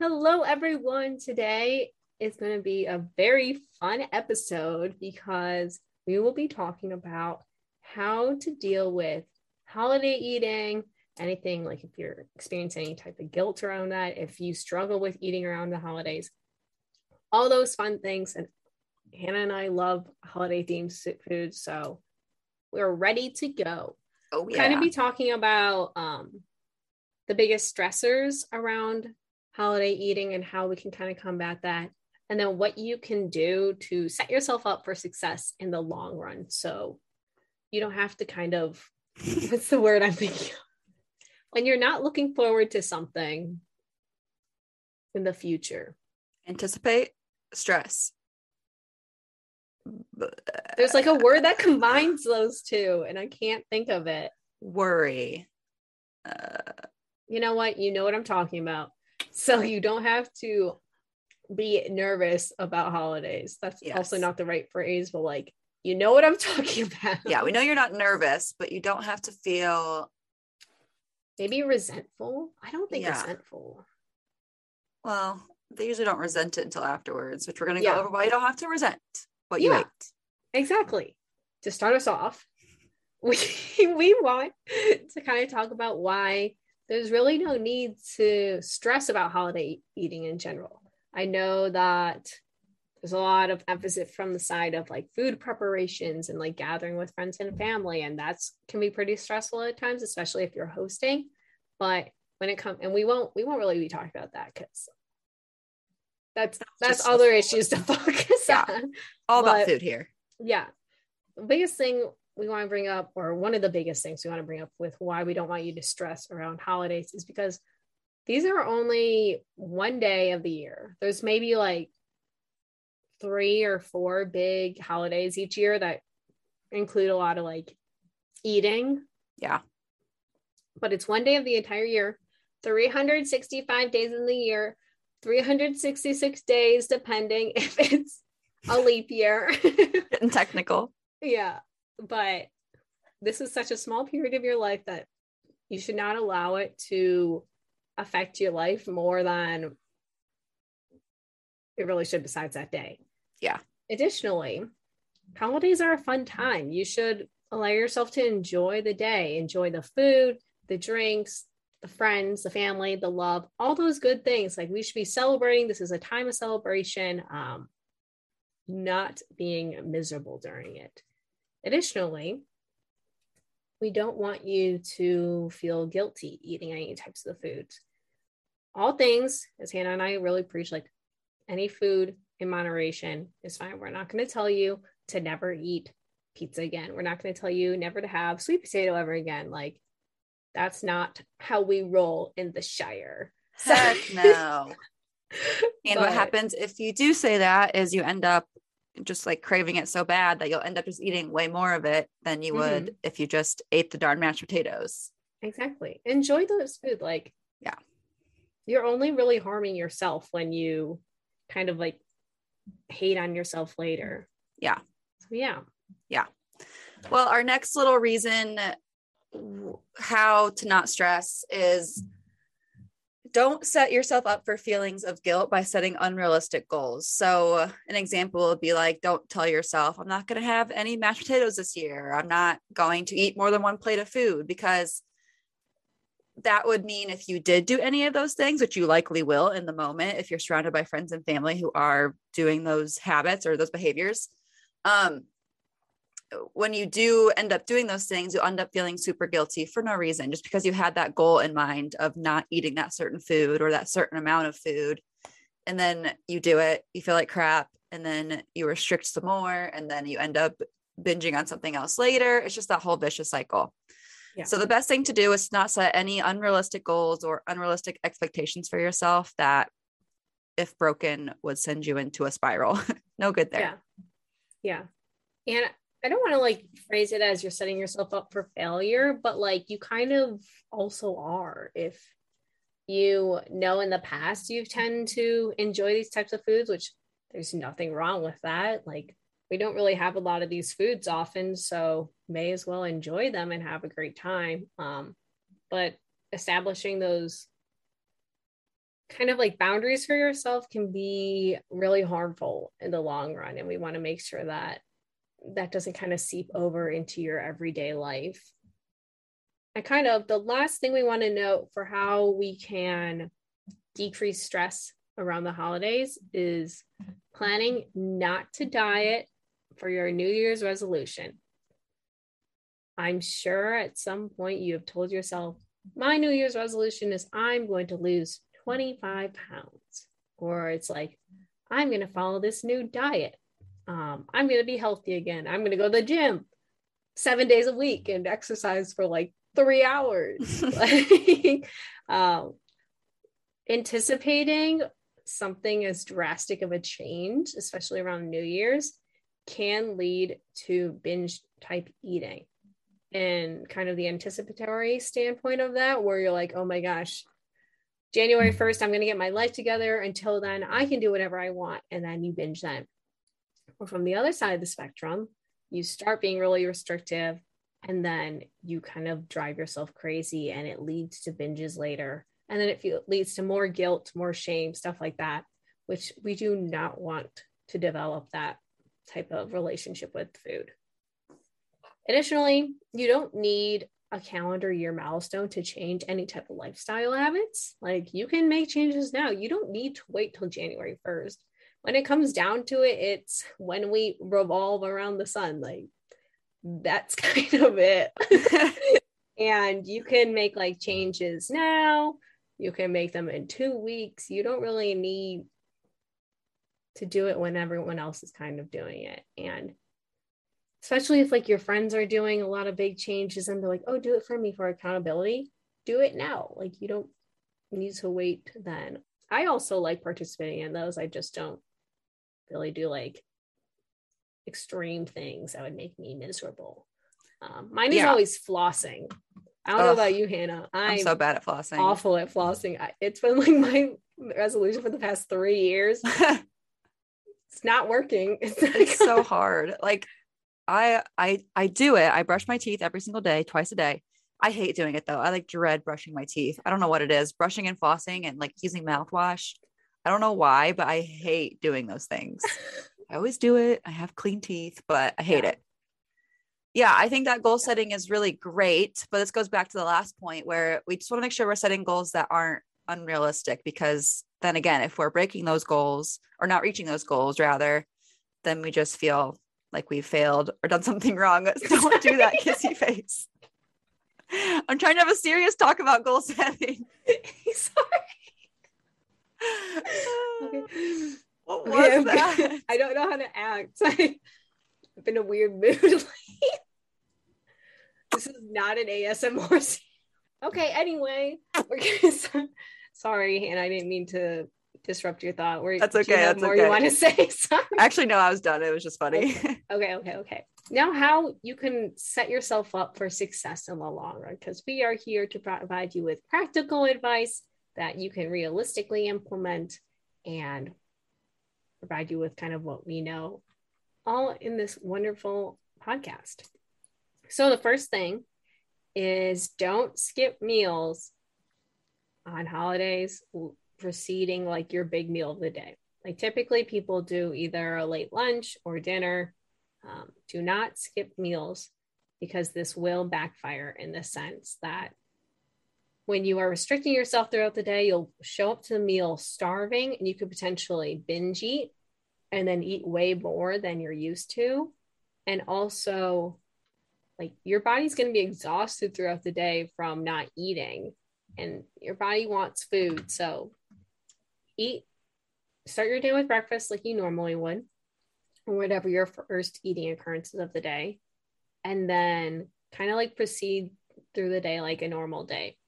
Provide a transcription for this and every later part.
Hello, everyone. Today is going to be a very fun episode because we will be talking about how to deal with holiday eating, anything like if you're experiencing any type of guilt around that, if you struggle with eating around the holidays, all those fun things. And Hannah and I love holiday themed food, so we're ready to go. Oh, yeah. Kind of be talking about um, the biggest stressors around holiday eating and how we can kind of combat that. And then what you can do to set yourself up for success in the long run. So you don't have to kind of, what's the word I'm thinking of? When you're not looking forward to something in the future. Anticipate stress. There's like a word that combines those two, and I can't think of it. Worry. Uh, you know what? You know what I'm talking about. So you don't have to be nervous about holidays. That's Yes. also not the right phrase, but like, you know what I'm talking about. yeah, we know you're not nervous, but you don't have to feel, Maybe resentful. I don't think Yeah. resentful. well, they usually don't resent it until afterwards, which we're going to Yeah. go over why you don't have to resent what you Yeah. ate. Exactly. To start us off, we we want to kind of talk about why there's really no need to stress about holiday eating in general. I know that there's a lot of emphasis from the side of like food preparations and like gathering with friends and family and that's can be pretty stressful at times especially if you're hosting but when it comes and we won't we won't really be talking about that because that's that's Just- other issues to focus Yeah. on All about food here. yeah the biggest thing we want to bring up or one of the biggest things we want to bring up with why we don't want you to stress around holidays is because these are only one day of the year there's maybe like three or four big holidays each year that include a lot of like eating Yeah. but it's one day of the entire year 365 days in the year 366 days depending if it's a leap year Getting technical. yeah, but this is such a small period of your life that you should not allow it to affect your life more than it really should besides that day. Yeah. Additionally, holidays are a fun time. You should allow yourself to enjoy the day, enjoy the food, the drinks, the friends, the family, the love, all those good things. Like we should be celebrating. This is a time of celebration. Um, not being miserable during it. Additionally, we don't want you to feel guilty eating any types of foods. All things, as Hannah and I really preach, like any food in moderation is fine. We're not going to tell you to never eat pizza again. We're not going to tell you never to have sweet potato ever again. Like, that's not how we roll in the Shire. So- Heck no. And what happens if you do say that is you end up just like craving it so bad that you'll end up just eating way more of it than you would Mm-hmm. if you just ate the darn mashed potatoes. Exactly. Enjoy those food. Like, Yeah. You're only really harming yourself when you kind of like hate on yourself later. Yeah. So, yeah. Well, our next little reason how to not stress is don't set yourself up for feelings of guilt by setting unrealistic goals. So, an example would be like, don't tell yourself, I'm not going to have any mashed potatoes this year. I'm not going to eat more than one plate of food because that would mean if you did do any of those things, which you likely will in the moment, if you're surrounded by friends and family who are doing those habits or those behaviors, um, when you do end up doing those things, you end up feeling super guilty for no reason, just because you had that goal in mind of not eating that certain food or that certain amount of food. And then you do it, you feel like crap, and then you restrict some more, and then you end up binging on something else later. It's just that whole vicious cycle. Yeah. So the best thing to do is not set any unrealistic goals or unrealistic expectations for yourself that if broken would send you into a spiral. no good there. Yeah. Yeah. And I don't want to like phrase it as you're setting yourself up for failure, but like you kind of also are. If you know in the past you tend to enjoy these types of foods, which there's nothing wrong with that. Like we don't really have a lot of these foods often, so may as well enjoy them and have a great time. Um, but establishing those kind of like boundaries for yourself can be really harmful in the long run and we want to make sure that that doesn't kind of seep over into your everyday life and kind of the last thing we want to note for how we can decrease stress around the holidays is planning not to diet for your new year's resolution i'm sure at some point you have told yourself my new year's resolution is i'm going to lose 25 pounds. Or it's like, I'm going to follow this new diet. Um, I'm going to be healthy again. I'm going to go to the gym seven days a week and exercise for like three hours. like, um, anticipating something as drastic of a change, especially around New Year's, can lead to binge type eating. And kind of the anticipatory standpoint of that, where you're like, oh my gosh, January 1st, I'm going to get my life together. Until then, I can do whatever I want. And then you binge then. Or from the other side of the spectrum, you start being really restrictive and then you kind of drive yourself crazy and it leads to binges later. And then it feel, leads to more guilt, more shame, stuff like that, which we do not want to develop that type of relationship with food. Additionally, you don't need a calendar year milestone to change any type of lifestyle habits. Like you can make changes now. You don't need to wait till January 1st. When it comes down to it, it's when we revolve around the sun. Like that's kind of it. and you can make like changes now. You can make them in two weeks. You don't really need to do it when everyone else is kind of doing it. And especially if like your friends are doing a lot of big changes and they're like, oh, do it for me for accountability. Do it now. Like you don't need to wait then. I also like participating in those. I just don't really do like extreme things that would make me miserable. Um, mine is yeah. always flossing. I don't Ugh, know about you, Hannah. I'm, I'm, so bad at flossing. Awful at flossing. I, it's been like my resolution for the past three years. it's not working. It's, it's so hard. Like I I I do it. I brush my teeth every single day, twice a day. I hate doing it though. I like dread brushing my teeth. I don't know what it is. Brushing and flossing and like using mouthwash. I don't know why, but I hate doing those things. I always do it. I have clean teeth, but I hate yeah. it. Yeah, I think that goal setting is really great, but this goes back to the last point where we just want to make sure we're setting goals that aren't unrealistic because then again, if we're breaking those goals or not reaching those goals rather, then we just feel like we failed or done something wrong. Don't do that kissy face. I'm trying to have a serious talk about goal setting. Sorry. Okay. What was okay, that? I don't know how to act. I've been in a weird mood lately. this is not an ASMR. Okay, anyway, sorry, and I didn't mean to disrupt your thought. Where that's okay. that's more okay. you want to say? Sorry. Actually, no, I was done. It was just funny. Okay. okay, okay, okay. Now, how you can set yourself up for success in the long run? Because we are here to provide you with practical advice that you can realistically implement and provide you with kind of what we know, all in this wonderful podcast. So, the first thing is don't skip meals on holidays preceding like your big meal of the day. Like typically people do either a late lunch or dinner. Um, do not skip meals because this will backfire in the sense that when you are restricting yourself throughout the day, you'll show up to the meal starving and you could potentially binge eat and then eat way more than you're used to. And also, like your body's going to be exhausted throughout the day from not eating, and your body wants food. So eat, start your day with breakfast like you normally would, or whatever your first eating occurrences of the day, and then kind of like proceed through the day like a normal day.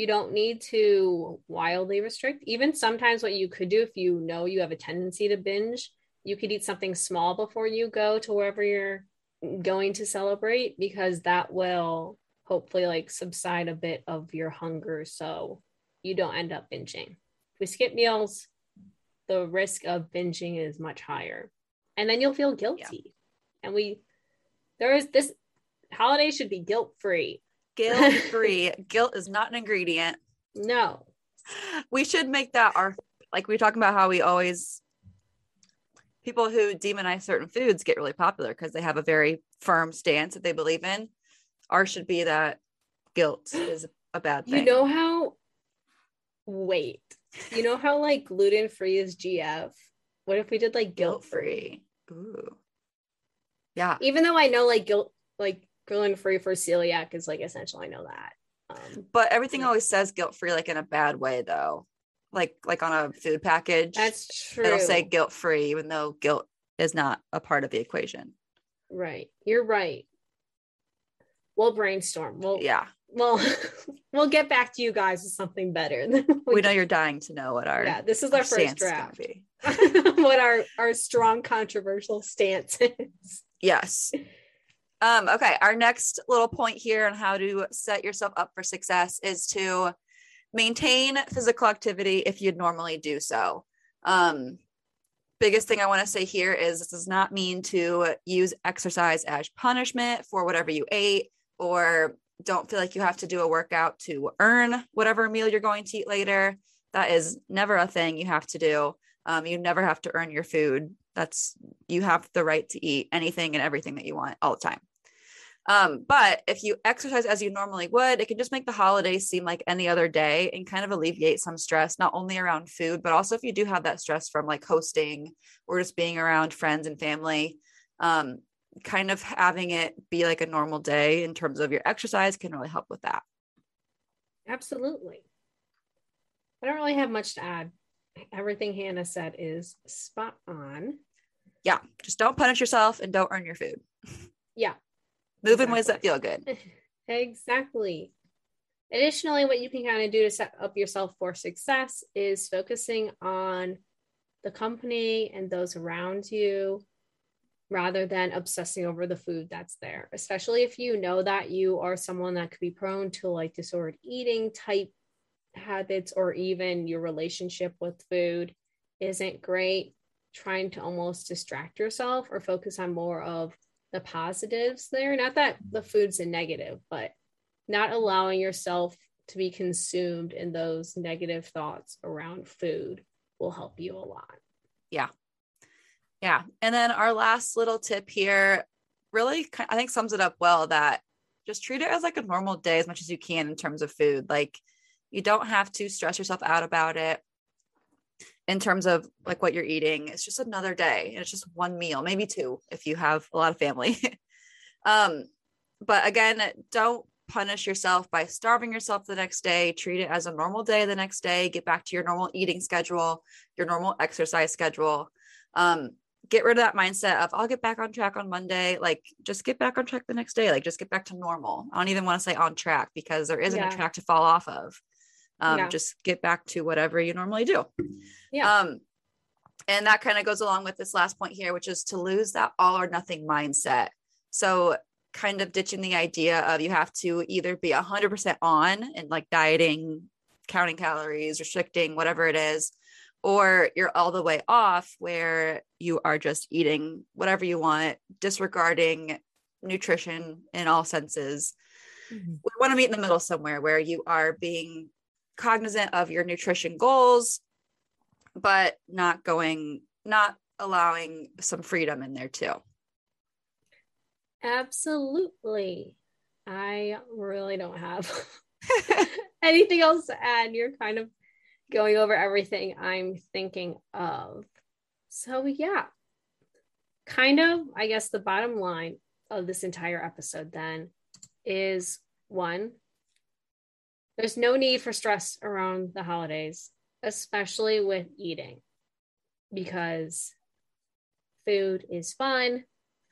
You don't need to wildly restrict. Even sometimes, what you could do if you know you have a tendency to binge, you could eat something small before you go to wherever you're going to celebrate because that will hopefully like subside a bit of your hunger so you don't end up binging. If we skip meals, the risk of binging is much higher. And then you'll feel guilty. Yeah. And we there is this holiday should be guilt free. Guilt free. guilt is not an ingredient. No. We should make that our like we are talking about how we always people who demonize certain foods get really popular because they have a very firm stance that they believe in. Ours should be that guilt is a bad thing. You know how wait. You know how like gluten free is GF? What if we did like guilt free? Ooh. Yeah. Even though I know like guilt like gluten free for celiac is like essential. I know that. Um, but everything always says guilt free like in a bad way though like like on a food package. That's true. It'll say guilt free, even though guilt is not a part of the equation. Right. You're right. We'll brainstorm. We'll yeah. Well, we'll get back to you guys with something better. we, we know you're dying to know what our yeah. This is our, our first draft. what our our strong controversial stance is. Yes. Um, okay, our next little point here on how to set yourself up for success is to maintain physical activity if you'd normally do so. Um, biggest thing I want to say here is this does not mean to use exercise as punishment for whatever you ate or don't feel like you have to do a workout to earn whatever meal you're going to eat later. That is never a thing you have to do. Um, you never have to earn your food. That's you have the right to eat anything and everything that you want all the time. Um, but if you exercise as you normally would, it can just make the holidays seem like any other day and kind of alleviate some stress, not only around food, but also if you do have that stress from like hosting or just being around friends and family. Um, kind of having it be like a normal day in terms of your exercise can really help with that. Absolutely. I don't really have much to add. Everything Hannah said is spot on. Yeah, just don't punish yourself and don't earn your food. Yeah, Move exactly. in ways that feel good. exactly. Additionally, what you can kind of do to set up yourself for success is focusing on the company and those around you rather than obsessing over the food that's there, especially if you know that you are someone that could be prone to like disordered eating type habits or even your relationship with food isn't great. Trying to almost distract yourself or focus on more of the positives there. Not that the food's a negative, but not allowing yourself to be consumed in those negative thoughts around food will help you a lot. Yeah. Yeah. And then our last little tip here really, I think, sums it up well that just treat it as like a normal day as much as you can in terms of food. Like, you don't have to stress yourself out about it in terms of like what you're eating. It's just another day and it's just one meal, maybe two if you have a lot of family. um, but again, don't punish yourself by starving yourself the next day. Treat it as a normal day the next day. Get back to your normal eating schedule, your normal exercise schedule. Um, get rid of that mindset of I'll get back on track on Monday. Like just get back on track the next day. Like just get back to normal. I don't even want to say on track because there isn't yeah. a track to fall off of um, yeah. just get back to whatever you normally do yeah um, and that kind of goes along with this last point here which is to lose that all or nothing mindset so kind of ditching the idea of you have to either be 100% on and like dieting counting calories restricting whatever it is or you're all the way off where you are just eating whatever you want disregarding nutrition in all senses mm-hmm. we want to meet in the middle somewhere where you are being cognizant of your nutrition goals, but not going, not allowing some freedom in there too. Absolutely. I really don't have anything else to add. You're kind of going over everything I'm thinking of. So, yeah, kind of, I guess the bottom line of this entire episode then is one, there's no need for stress around the holidays, especially with eating, because food is fun.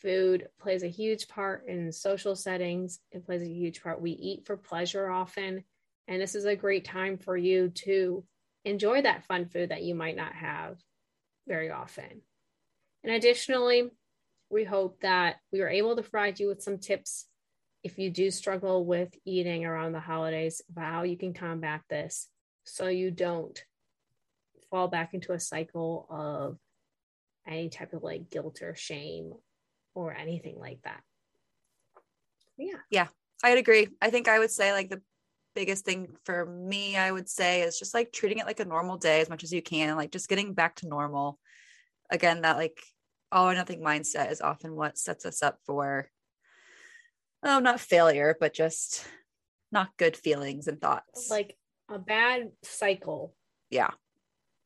Food plays a huge part in social settings. It plays a huge part. We eat for pleasure often. And this is a great time for you to enjoy that fun food that you might not have very often. And additionally, we hope that we were able to provide you with some tips if you do struggle with eating around the holidays how you can combat this so you don't fall back into a cycle of any type of like guilt or shame or anything like that. Yeah. Yeah, I'd agree. I think I would say like the biggest thing for me, I would say, is just like treating it like a normal day as much as you can, like just getting back to normal. Again, that like all or nothing mindset is often what sets us up for, oh, not failure, but just not good feelings and thoughts. Like a bad cycle. Yeah.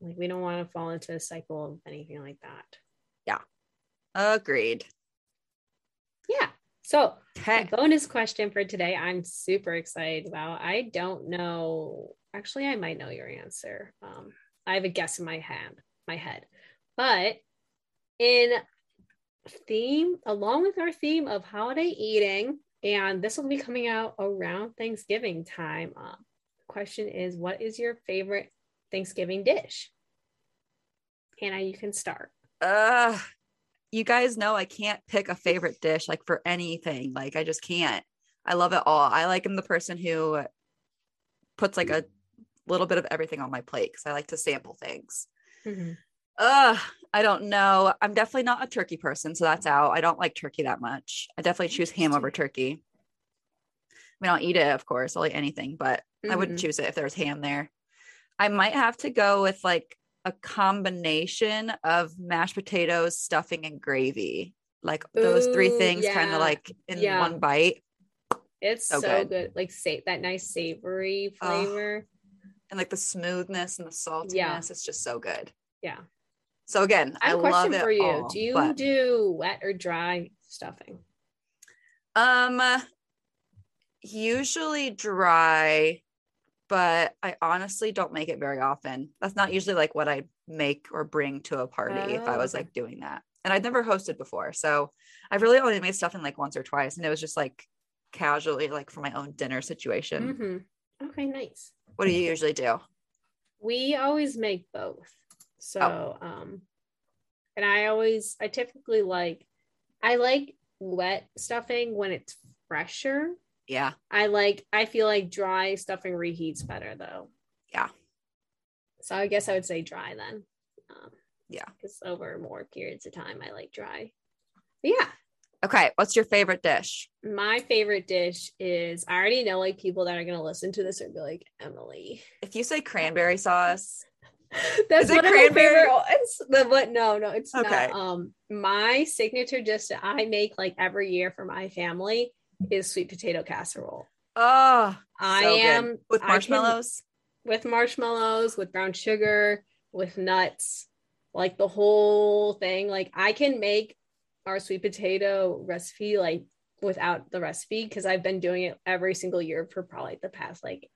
Like we don't want to fall into a cycle of anything like that. Yeah. Agreed. Yeah. So, Okay. bonus question for today, I'm super excited about. I don't know. Actually, I might know your answer. Um, I have a guess in my hand, my head, but in theme, along with our theme of holiday eating, and this will be coming out around Thanksgiving time. The question is, what is your favorite Thanksgiving dish? Hannah, you can start. uh you guys know I can't pick a favorite dish like for anything. Like I just can't. I love it all. I like am the person who puts like a little bit of everything on my plate because I like to sample things. Uh, I don't know. I'm definitely not a turkey person, so that's out. I don't like turkey that much. I definitely choose ham over turkey. I mean, I'll eat it, of course. I'll eat anything, but I wouldn't choose it if there was ham there. I might have to go with like a combination of mashed potatoes, stuffing, and gravy. Like those three Ooh, things kind of like in Yeah. one bite. It's so, So good. good. Like say that nice savory Oh, flavor. And like the smoothness and the saltiness. Yeah. It's just so good. yeah. So again, I I, have a question for you. all, do you but, do wet or dry stuffing? um usually dry, but I honestly don't make it very often. That's not usually like what I make or bring to a party if I Oh, was okay. like doing that. And I'd never hosted before. So I've really only made stuffing like once or twice. And it was just like casually like for my own dinner situation. Mhm. Okay, nice. What do you usually do? We always make both. So, Oh. um, and I always, I typically like, I like wet stuffing when it's fresher. Yeah. I like, I feel like dry stuffing reheats better though. Yeah. So I guess I would say dry then. Um, Yeah. Because over more periods of time, I like dry. But yeah. Okay. What's your favorite dish? My favorite dish is I already know like people that are gonna listen to this are be like Emily. If you say cranberry sauce, That's one of my favorite ones. The but no, no, it's Okay. not. Um, my signature dish that I make like every year for my family is sweet potato casserole. oh, I so good. am with I can- marshmallows. with marshmallows, with brown sugar, with nuts, like the whole thing. Like I can make our sweet potato recipe like without the recipe because I've been doing it every single year for probably the past like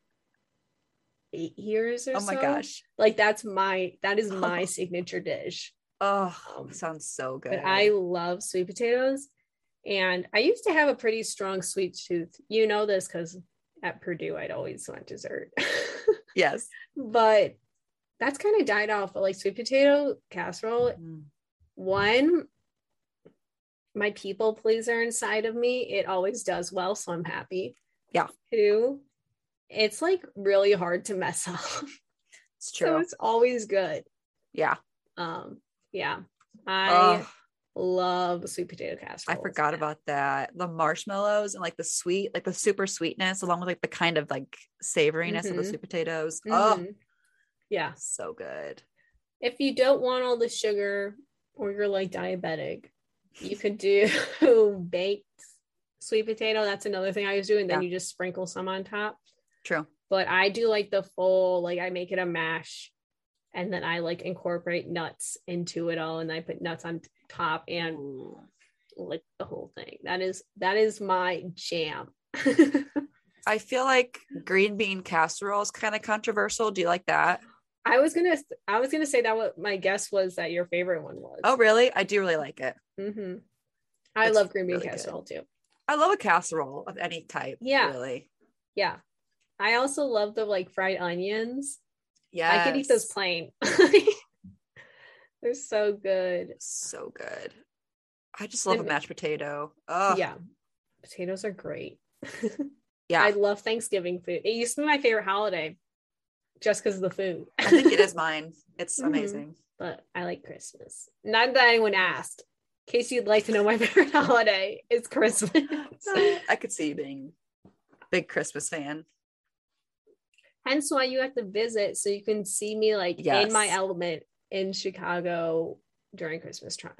eight years or so Oh my so. gosh. Like that's my that is my signature dish. Oh, Um, sounds so good. I love sweet potatoes. And I used to have a pretty strong sweet tooth. You know this because at Purdue I'd always want dessert. yes. but that's kind of died off. But like sweet potato casserole, Mm. one, my people pleaser inside of me, it always does well, so I'm happy. Yeah. Two, it's like really hard to mess up. It's true. so it's always good. yeah. Um, yeah. I Oh, love sweet potato casserole. I forgot about that. The marshmallows and like the sweet, like the super sweetness, along with like the kind of like savoriness of the Mhm. sweet potatoes. Oh, Mhm. yeah. so good. If you don't want all the sugar or you're like diabetic, you could do baked sweet potato. That's another thing I was doing. Then Yeah. you just sprinkle some on top. True. But I do like the full, like I make it a mash and then I like incorporate nuts into it all and I put nuts on top and like the whole thing. That is that is my jam. I feel like green bean casserole is kind of controversial. Do you like that? I was gonna I was gonna say that what my guess was that your favorite one was. Oh, really? I do really like it. hmm I It's love green bean really good. casserole too. I love a casserole of any type. Yeah. Really. Yeah. I also love the like fried onions. Yeah. I could eat those plain. They're so good. So good. I just love a mashed potato. Oh, Yeah. Potatoes are great. yeah. I love Thanksgiving food. It used to be my favorite holiday just because of the food. I think it is mine. It's Mhm. amazing. but I like Christmas. Not that anyone asked. In case you'd like to know my favorite holiday, it's Christmas. I could see you being a big Christmas fan. Hence why you have to visit so you can see me like in my element in Chicago during Christmas time.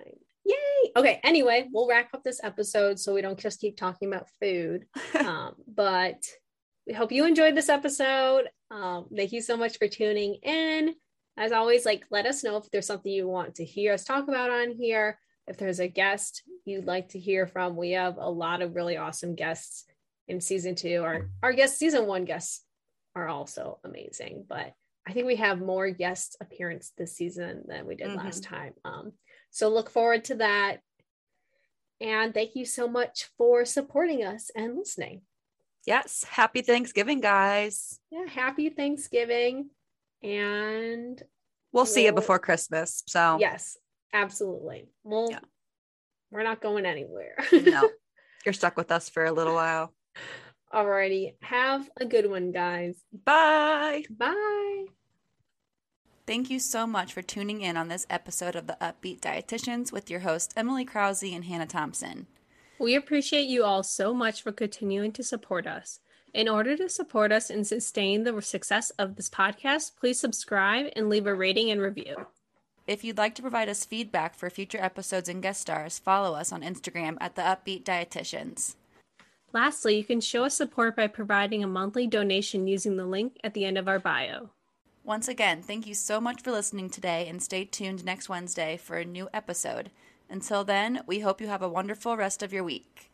Yay! Okay, anyway, we'll wrap up this episode so we don't just keep talking about food. um, but we hope you enjoyed this episode. Um, thank you so much for tuning in. As always, like let us know if there's something you want to hear us talk about on here. If there's a guest you'd like to hear from, we have a lot of really awesome guests in season two. Our our guest season one guests are also amazing, but I think we have more guest appearance this season than we did last time. Um, so look forward to that. And thank you so much for supporting us and listening. yes. Happy Thanksgiving, guys. Yeah, happy Thanksgiving. And We'll see you before Christmas. So, yes, absolutely. Well, Yeah. we're not going anywhere. no, you're stuck with us for a little while. Alrighty. Have a good one, guys. Bye. Bye. Thank you so much for tuning in on this episode of the Up-Beet Dietitians with your hosts, Emily Krause and Hannah Thompson. We appreciate you all so much for continuing to support us. In order to support us and sustain the success of this podcast, please subscribe and leave a rating and review. If you'd like to provide us feedback for future episodes and guest stars, follow us on Instagram at the Up-Beet Dietitians. Lastly, you can show us support by providing a monthly donation using the link at the end of our bio. Once again, thank you so much for listening today and stay tuned next Wednesday for a new episode. Until then, we hope you have a wonderful rest of your week.